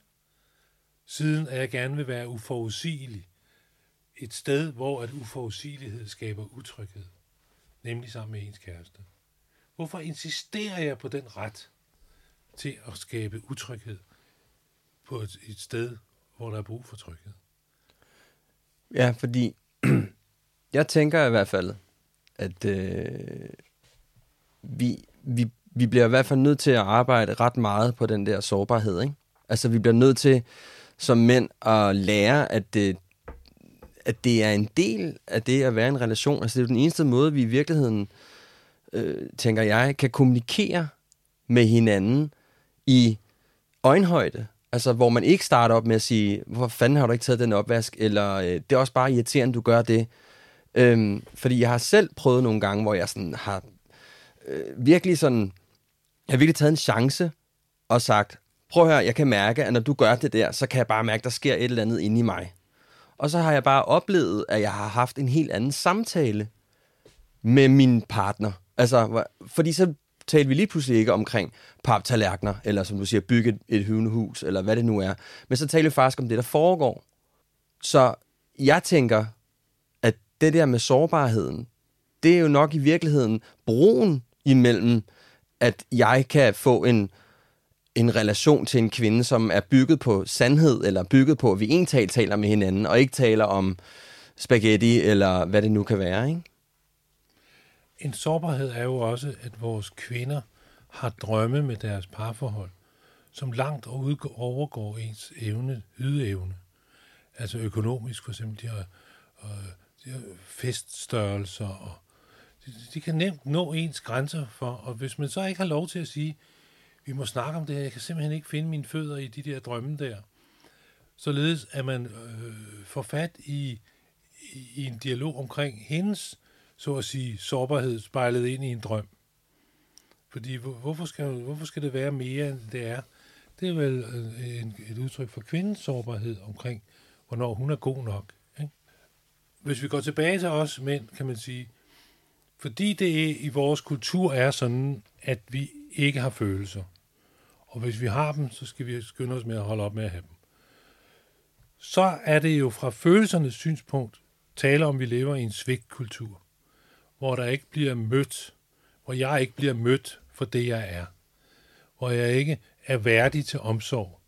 siden at jeg gerne vil være uforudsigelig. Et sted, hvor at uforudsigelighed skaber utryghed, nemlig sammen med ens kæreste. Hvorfor insisterer jeg på den ret til at skabe utryghed på et, et sted, hvor der er brug for tryghed? Ja, fordi jeg tænker i hvert fald, at øh, vi, vi, vi bliver i hvert fald nødt til at arbejde ret meget på den der sårbarhed. Ikke? Altså, vi bliver nødt til som mænd at lære, at det, at det er en del af det at være i en relation. Altså, det er jo den eneste måde, vi i virkeligheden, øh, tænker jeg, kan kommunikere med hinanden i øjenhøjde. Altså, hvor man ikke starter op med at sige, hvorfor fanden har du ikke taget den opvask, eller øh, det er også bare irriterende, du gør det. Øhm, fordi jeg har selv prøvet nogle gange, hvor jeg sådan har øh, virkelig sådan, jeg har virkelig taget en chance og sagt, prøv her, jeg kan mærke, at når du gør det der, så kan jeg bare mærke, at der sker et eller andet inde i mig. Og så har jeg bare oplevet, at jeg har haft en helt anden samtale med min partner. Altså, fordi så talte vi lige pludselig ikke omkring paptallerkener, eller som du siger, bygge et, et høvnehus, eller hvad det nu er. Men så taler vi faktisk om det, der foregår. Så jeg tænker, det der med sårbarheden, det er jo nok i virkeligheden broen imellem, at jeg kan få en, en relation til en kvinde, som er bygget på sandhed, eller bygget på, at vi egentlig taler med hinanden, og ikke taler om spaghetti, eller hvad det nu kan være, ikke? En sårbarhed er jo også, at vores kvinder har drømme med deres parforhold, som langt overgår ens evne, ydeevne. Altså økonomisk for eksempel, de har, øh, feststørrelser, og de, de kan nemt nå ens grænser for, og hvis man så ikke har lov til at sige, vi må snakke om det her, jeg kan simpelthen ikke finde mine fødder i de der drømme der, således at man øh, får fat i, i en dialog omkring hendes så at sige, sårbarhed spejlet ind i en drøm. Fordi hvorfor skal, hvorfor skal det være mere, end det er? Det er vel øh, en, et udtryk for kvindens sårbarhed omkring, hvornår hun er god nok. Hvis vi går tilbage til os mænd, kan man sige, fordi det i vores kultur er sådan, at vi ikke har følelser. Og hvis vi har dem, så skal vi skynde os med at holde op med at have dem. Så er det jo fra følelsernes synspunkt tale om, at vi lever i en svigtkultur hvor der ikke bliver mødt, hvor jeg ikke bliver mødt for det, jeg er. Hvor jeg ikke er værdig til omsorg.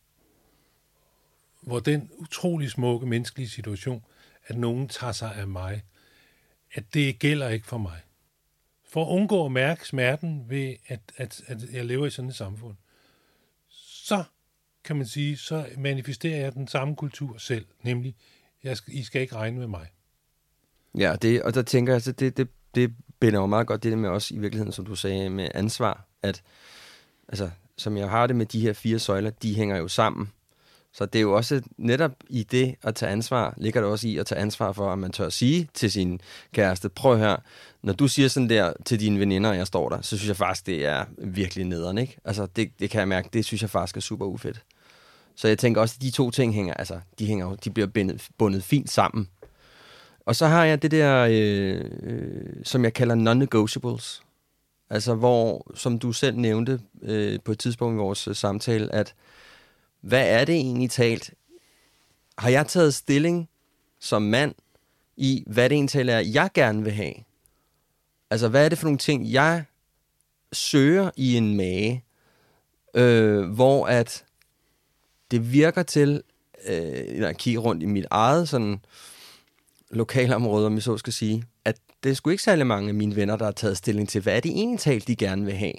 Hvor den utrolig smukke menneskelige situation, at nogen tager sig af mig, at det gælder ikke for mig. For at undgå at mærke smerten ved, at, at, at jeg lever i sådan et samfund, så kan man sige, så manifesterer jeg den samme kultur selv, nemlig, jeg skal, I skal ikke regne med mig. Ja, det, og der tænker jeg, så det, det det binder jo meget godt det med også i virkeligheden, som du sagde, med ansvar, at altså, som jeg har det med de her fire søjler, de hænger jo sammen. Så det er jo også netop i det at tage ansvar, ligger det også i at tage ansvar for, at man tør at sige til sin kæreste, prøv her, når du siger sådan der til dine veninder, jeg står der, så synes jeg faktisk, det er virkelig nederen, ikke? Altså, det, det kan jeg mærke, det synes jeg faktisk er super ufedt. Så jeg tænker også, at de to ting hænger, altså, de, hænger, de bliver bundet, bundet fint sammen. Og så har jeg det der, øh, øh, som jeg kalder non-negotiables. Altså hvor, som du selv nævnte øh, på et tidspunkt i vores øh, samtale, at hvad er det egentlig talt? Har jeg taget stilling som mand i, hvad det egentlig er, jeg gerne vil have? Altså, hvad er det for nogle ting, jeg søger i en mage, øh, hvor at det virker til, øh, når jeg kigger rundt i mit eget sådan, lokalområde, om jeg så skal sige, at det er sgu ikke særlig mange af mine venner, der har taget stilling til, hvad er det egentlig talt, de gerne vil have.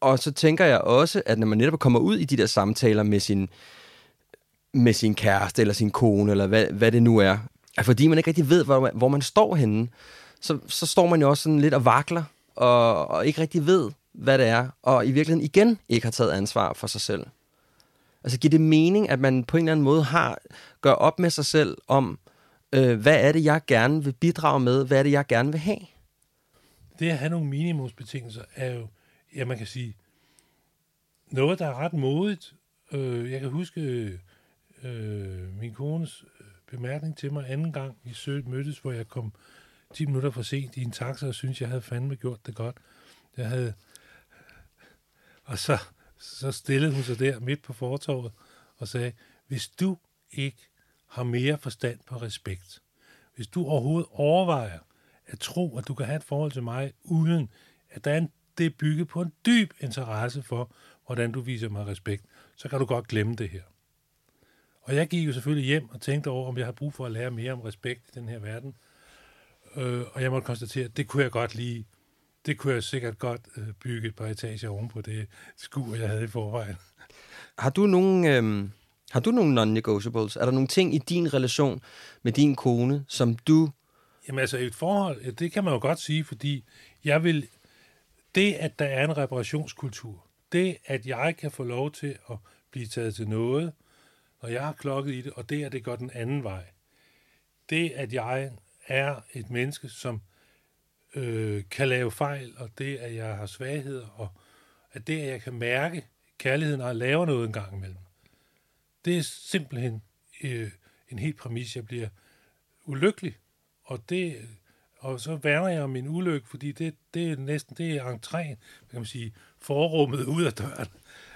Og så tænker jeg også, at når man netop kommer ud i de der samtaler med sin, med sin kæreste eller sin kone, eller hvad, hvad det nu er, at fordi man ikke rigtig ved, hvor man, hvor man står henne, så, så står man jo også sådan lidt og vakler, og, og ikke rigtig ved, hvad det er, og i virkeligheden igen ikke har taget ansvar for sig selv. Altså giver det mening, at man på en eller anden måde har gør op med sig selv om, øh, hvad er det, jeg gerne vil bidrage med? Hvad er det, jeg gerne vil have? Det at have nogle minimumsbetingelser er jo, ja, man kan sige, noget, der er ret modigt. Øh, jeg kan huske øh, min kones øh, bemærkning til mig anden gang, vi søgte mødtes, hvor jeg kom 10 minutter for sent i en taxa, og synes jeg havde fandme gjort det godt. Jeg havde... Og så, så stillede hun sig der midt på fortorvet og sagde, hvis du ikke har mere forstand på respekt, hvis du overhovedet overvejer at tro, at du kan have et forhold til mig, uden at der er en, det er bygget på en dyb interesse for, hvordan du viser mig respekt, så kan du godt glemme det her. Og jeg gik jo selvfølgelig hjem og tænkte over, om jeg har brug for at lære mere om respekt i den her verden. Øh, og jeg måtte konstatere, at det kunne jeg godt lige, det kunne jeg sikkert godt øh, bygge et par etager ovenpå det skur, jeg havde i forvejen. Har du nogen, øh, har du nogle non-negotiables? Er der nogle ting i din relation med din kone, som du... Jamen altså et forhold, det kan man jo godt sige, fordi jeg vil... Det, at der er en reparationskultur, det, at jeg kan få lov til at blive taget til noget, og jeg har klokket i det, og det, at det går den anden vej. Det, at jeg er et menneske, som øh, kan lave fejl, og det, at jeg har svagheder, og at det, at jeg kan mærke kærligheden, og laver noget en gang imellem. Det er simpelthen øh, en helt præmis. Jeg bliver ulykkelig, og det og så værner jeg om min ulykke, fordi det, det er næsten det er entréen, kan man sige, forrummet ud af døren.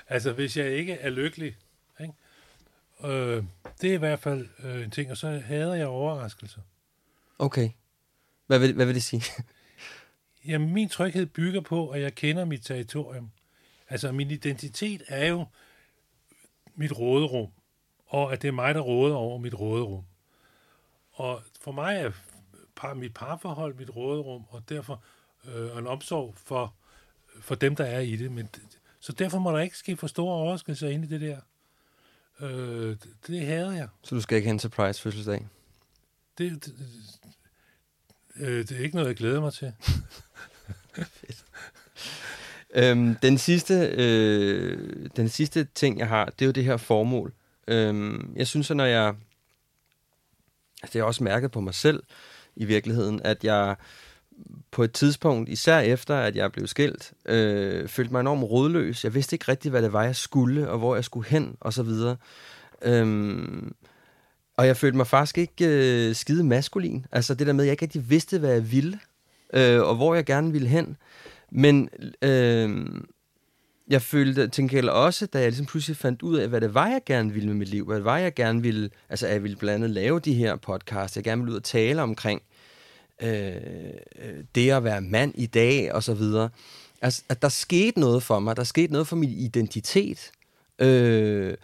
Altså, hvis jeg ikke er lykkelig, ikke? Øh, det er i hvert fald øh, en ting, og så hader jeg overraskelser. Okay. Hvad vil, hvad vil det sige? Jamen, min tryghed bygger på, at jeg kender mit territorium. Altså, min identitet er jo mit råderum, og at det er mig, der råder over mit råderum. Og for mig er par, mit parforhold mit råderum, og derfor øh, en omsorg for, for dem, der er i det. Men, så derfor må der ikke ske for store overraskelser ind i det der. Øh, det, det hader jeg. Så du skal ikke have en surprise fødselsdag? Det, det, øh, det er ikke noget, jeg glæder mig til. Fedt. Øhm, den, sidste, øh, den sidste ting, jeg har, det er jo det her formål. Øhm, jeg synes, at når jeg... Altså, det har jeg også mærket på mig selv i virkeligheden, at jeg på et tidspunkt, især efter at jeg blev skilt, øh, følte mig enormt rodløs. Jeg vidste ikke rigtigt, hvad det var, jeg skulle, og hvor jeg skulle hen, og så videre. Øhm, og jeg følte mig faktisk ikke øh, skide maskulin. Altså det der med, at jeg ikke rigtig vidste, hvad jeg ville, øh, og hvor jeg gerne ville hen. Men øh, jeg følte til gengæld også, da jeg ligesom pludselig fandt ud af, hvad det var, jeg gerne ville med mit liv, hvad det var, jeg gerne ville, altså jeg ville blandt andet lave de her podcasts, jeg gerne ville ud og tale omkring øh, øh, det at være mand i dag, og så videre. Altså, at der skete noget for mig, der skete noget for min identitet, øh,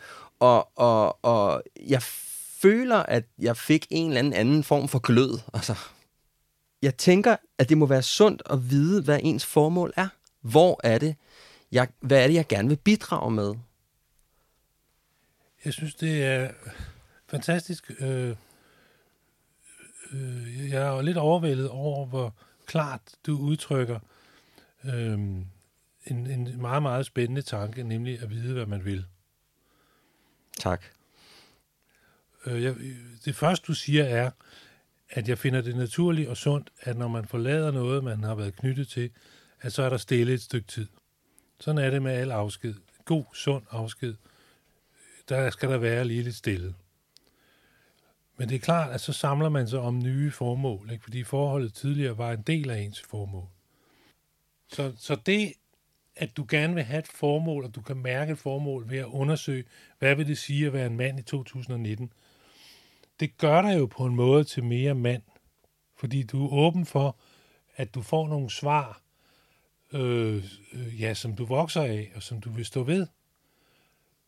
og, og, og jeg føler, at jeg fik en eller anden anden form for glød. Altså, jeg tænker, at det må være sundt at vide, hvad ens formål er. Hvor er det, jeg, hvad er det, jeg gerne vil bidrage med? Jeg synes, det er fantastisk. Øh, øh, jeg er lidt overvældet over, hvor klart du udtrykker øh, en, en meget, meget spændende tanke, nemlig at vide, hvad man vil. Tak. Øh, jeg, det første, du siger, er, at jeg finder det naturligt og sundt, at når man forlader noget, man har været knyttet til, at så er der stille et stykke tid. Sådan er det med al afsked. God, sund afsked. Der skal der være lige lidt stille. Men det er klart, at så samler man sig om nye formål, ikke? fordi forholdet tidligere var en del af ens formål. Så, så det, at du gerne vil have et formål, og du kan mærke et formål ved at undersøge, hvad vil det sige at være en mand i 2019, det gør dig jo på en måde til mere mand, fordi du er åben for, at du får nogle svar, øh, ja, som du vokser af, og som du vil stå ved.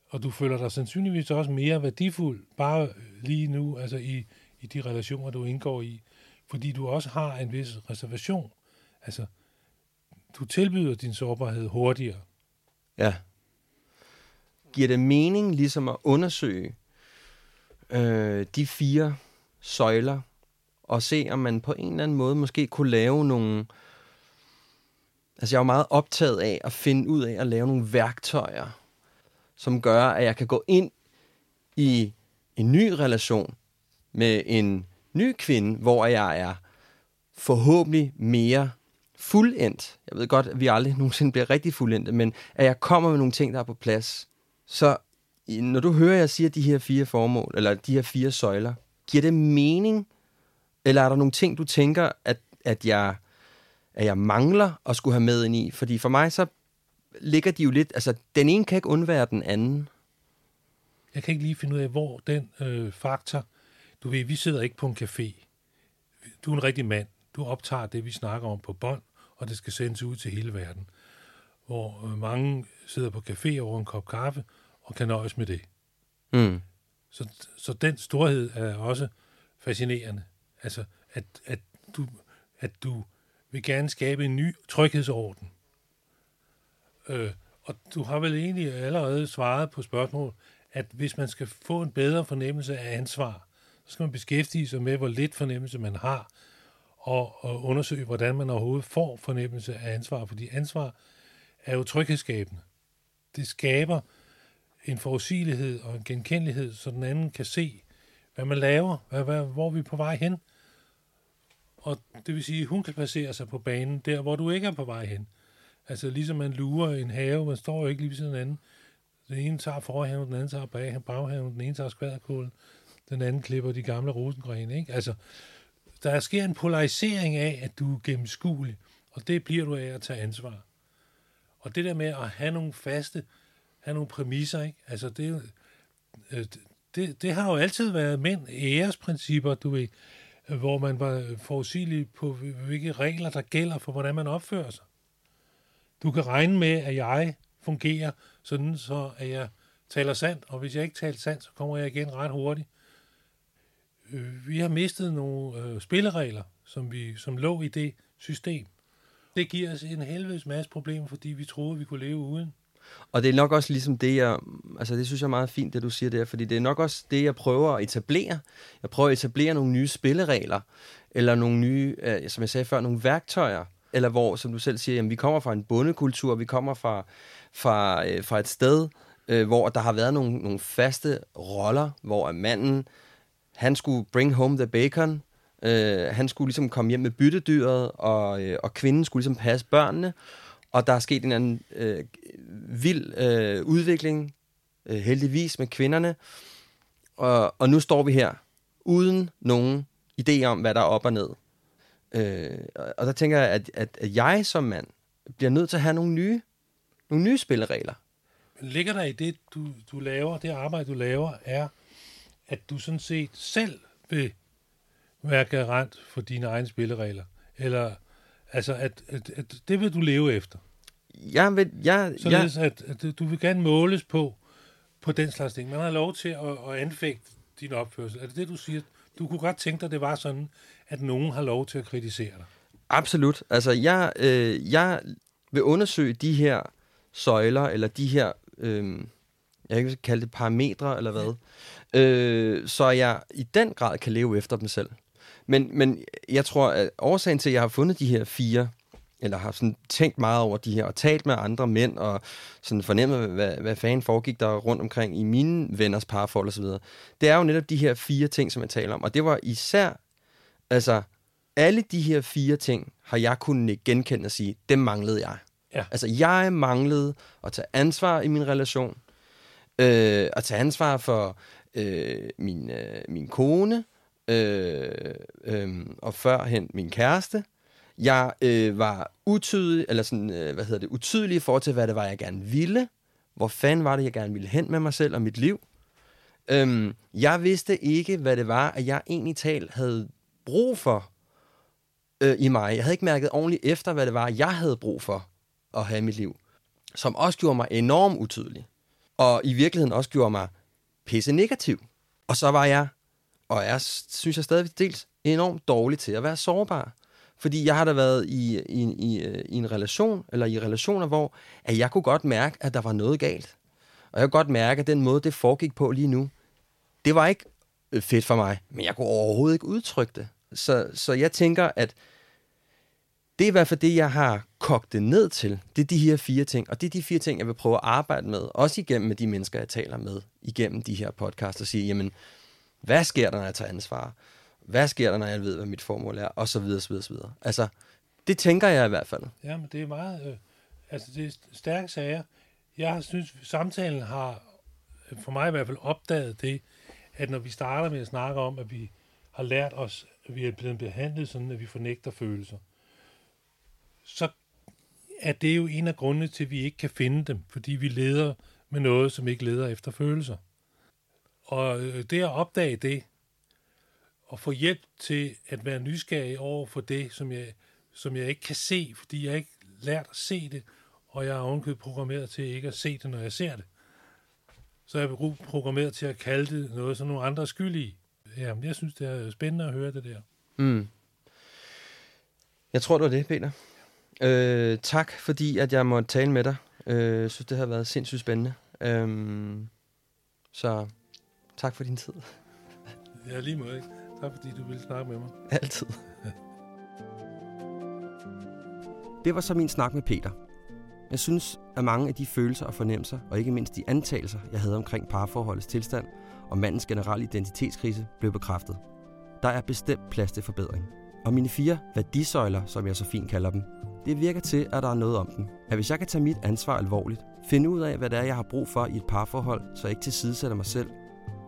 Og du føler dig sandsynligvis også mere værdifuld, bare lige nu, altså i, i de relationer, du indgår i, fordi du også har en vis reservation. Altså, du tilbyder din sårbarhed hurtigere. Ja. Giver det mening ligesom at undersøge øh, de fire søjler, og se, om man på en eller anden måde måske kunne lave nogle... Altså, jeg er jo meget optaget af at finde ud af at lave nogle værktøjer, som gør, at jeg kan gå ind i en ny relation med en ny kvinde, hvor jeg er forhåbentlig mere fuldendt. Jeg ved godt, at vi aldrig nogensinde bliver rigtig fuldendte, men at jeg kommer med nogle ting, der er på plads. Så når du hører, jeg siger de her fire formål, eller de her fire søjler, giver det mening? Eller er der nogle ting, du tænker, at, at, jeg, at jeg mangler at skulle have med ind i? Fordi for mig, så ligger de jo lidt... Altså, den ene kan ikke undvære den anden. Jeg kan ikke lige finde ud af, hvor den øh, faktor... Du ved, vi sidder ikke på en café. Du er en rigtig mand. Du optager det, vi snakker om på bånd, og det skal sendes ud til hele verden. Hvor øh, mange sidder på café over en kop kaffe og kan nøjes med det. Mm. Så, så den storhed er også fascinerende. Altså, at, at, du, at du vil gerne skabe en ny tryghedsorden. Øh, og du har vel egentlig allerede svaret på spørgsmålet, at hvis man skal få en bedre fornemmelse af ansvar, så skal man beskæftige sig med, hvor lidt fornemmelse man har, og, og undersøge, hvordan man overhovedet får fornemmelse af ansvar, fordi ansvar er jo tryghedsskabende. Det skaber en forudsigelighed og en genkendelighed, så den anden kan se, hvad man laver, hvad, hvad, hvor vi er på vej hen. Og det vil sige, at hun kan placere sig på banen der, hvor du ikke er på vej hen. Altså ligesom man lurer en have, man står jo ikke lige ved siden af den anden. Den ene tager forhaven, den anden tager bag, baghaven, den ene tager skvaderkålen, den anden klipper de gamle rosengrene. Ikke? Altså, der sker en polarisering af, at du er gennemskuelig, og det bliver du af at tage ansvar. Og det der med at have nogle faste, have nogle præmisser, ikke? Altså, det, øh, det, det har jo altid været mænd æresprincipper, du ved, hvor man var forudsigelig på, hvilke regler, der gælder for, hvordan man opfører sig. Du kan regne med, at jeg fungerer sådan, så at jeg taler sandt, og hvis jeg ikke taler sandt, så kommer jeg igen ret hurtigt. Øh, vi har mistet nogle øh, spilleregler, som, vi, som lå i det system. Det giver os en helvedes masse problemer, fordi vi troede, vi kunne leve uden. Og det er nok også ligesom det, jeg... Altså, det synes jeg er meget fint, det du siger der, fordi det er nok også det, jeg prøver at etablere. Jeg prøver at etablere nogle nye spilleregler, eller nogle nye, øh, som jeg sagde før, nogle værktøjer, eller hvor, som du selv siger, jamen, vi kommer fra en bondekultur, vi kommer fra, fra, øh, fra et sted, øh, hvor der har været nogle, nogle faste roller, hvor manden, han skulle bring home the bacon, øh, han skulle ligesom komme hjem med byttedyret, og, øh, og kvinden skulle ligesom passe børnene, og der er sket en anden øh, vild øh, udvikling, øh, heldigvis med kvinderne, og, og nu står vi her, uden nogen idé om, hvad der er op og ned. Øh, og der tænker jeg, at, at, at jeg som mand bliver nødt til at have nogle nye, nogle nye spilleregler. Men ligger der i det, du, du laver, det arbejde, du laver, er, at du sådan set selv vil være garant for dine egne spilleregler? Eller altså, at, at, at det vil du leve efter? Jeg vil, jeg, Således, jeg, at, at du vil gerne måles på, på den slags ting. Man har lov til at, at anfægte din opførsel. Er det det, du siger? Du kunne godt tænke dig, at det var sådan, at nogen har lov til at kritisere dig. Absolut. Altså, jeg, øh, jeg vil undersøge de her søjler, eller de her, øh, jeg kan ikke kalde det parametre, eller hvad, øh, så jeg i den grad kan leve efter dem selv. Men, men jeg tror, at årsagen til, at jeg har fundet de her fire, eller har sådan tænkt meget over de her, og talt med andre mænd, og sådan fornemmet, hvad, hvad fanden foregik der rundt omkring i mine venners parforhold osv., det er jo netop de her fire ting, som jeg taler om. Og det var især, altså, alle de her fire ting har jeg kunnet genkende og sige, dem manglede jeg. Ja. Altså, jeg manglede at tage ansvar i min relation, øh, at tage ansvar for øh, min, øh, min kone, øh, øh, og førhen min kæreste. Jeg øh, var utydelig, eller sådan, øh, hvad hedder det, utydelig i forhold til, hvad det var, jeg gerne ville. Hvor fanden var det, jeg gerne ville hen med mig selv og mit liv? Øhm, jeg vidste ikke, hvad det var, at jeg egentlig talt havde brug for øh, i mig. Jeg havde ikke mærket ordentligt efter, hvad det var, jeg havde brug for at have i mit liv. Som også gjorde mig enormt utydelig. Og i virkeligheden også gjorde mig pisse negativ. Og så var jeg, og jeg synes jeg stadig dels, enormt dårlig til at være sårbar. Fordi jeg har da været i, i, i, øh, i en relation, eller i relationer, hvor at jeg kunne godt mærke, at der var noget galt. Og jeg kunne godt mærke, at den måde, det foregik på lige nu, det var ikke øh, fedt for mig, men jeg kunne overhovedet ikke udtrykke det. Så, så jeg tænker, at det er i hvert fald det, jeg har kogt det ned til, det er de her fire ting. Og det er de fire ting, jeg vil prøve at arbejde med, også igennem med de mennesker, jeg taler med, igennem de her podcasts, og sige, jamen, hvad sker der, når jeg tager ansvar? Hvad sker der, når jeg ved, hvad mit formål er? Og så videre, så videre, så videre. Altså, det tænker jeg i hvert fald. Ja, men det er meget... Øh, altså, det er stærke sager. Jeg synes, samtalen har, øh, for mig i hvert fald, opdaget det, at når vi starter med at snakke om, at vi har lært os, at vi er blevet behandlet sådan, at vi fornægter følelser, så er det jo en af grundene til, at vi ikke kan finde dem, fordi vi leder med noget, som ikke leder efter følelser. Og øh, det at opdage det, og få hjælp til at være nysgerrig over for det, som jeg, som jeg ikke kan se, fordi jeg ikke lært at se det, og jeg er ovenkøbet programmeret til ikke at se det, når jeg ser det. Så er jeg programmeret til at kalde det noget, som nogle andre er skyldige. Jamen, jeg synes, det er spændende at høre det der. Mm. Jeg tror, det var det, Peter. Øh, tak, fordi at jeg måtte tale med dig. Øh, jeg synes, det har været sindssygt spændende. Øh, så tak for din tid. Ja, lige måde. Tak fordi du ville snakke med mig. Altid. det var så min snak med Peter. Jeg synes, at mange af de følelser og fornemmelser, og ikke mindst de antagelser, jeg havde omkring parforholdets tilstand og mandens generelle identitetskrise, blev bekræftet. Der er bestemt plads til forbedring. Og mine fire værdisøjler, som jeg så fint kalder dem, det virker til, at der er noget om dem. At hvis jeg kan tage mit ansvar alvorligt, finde ud af, hvad det er, jeg har brug for i et parforhold, så jeg ikke tilsidesætter mig selv,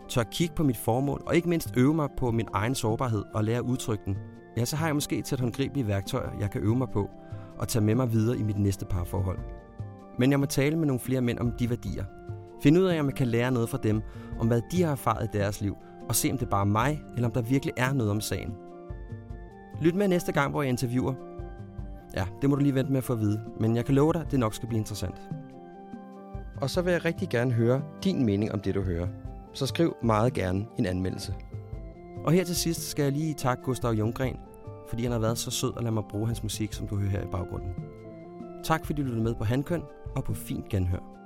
tør kigge på mit formål, og ikke mindst øve mig på min egen sårbarhed og lære at udtrykke den, ja, så har jeg måske et håndgribelige værktøjer, jeg kan øve mig på, og tage med mig videre i mit næste parforhold. Men jeg må tale med nogle flere mænd om de værdier. Find ud af, om jeg kan lære noget fra dem, om hvad de har erfaret i deres liv, og se om det er bare mig, eller om der virkelig er noget om sagen. Lyt med næste gang, hvor jeg interviewer. Ja, det må du lige vente med at få at vide, men jeg kan love dig, det nok skal blive interessant. Og så vil jeg rigtig gerne høre din mening om det, du hører. Så skriv meget gerne en anmeldelse. Og her til sidst skal jeg lige takke Gustav Junggren, fordi han har været så sød at lade mig bruge hans musik, som du hører her i baggrunden. Tak fordi du lyttede med på Handkøn og på fint genhør.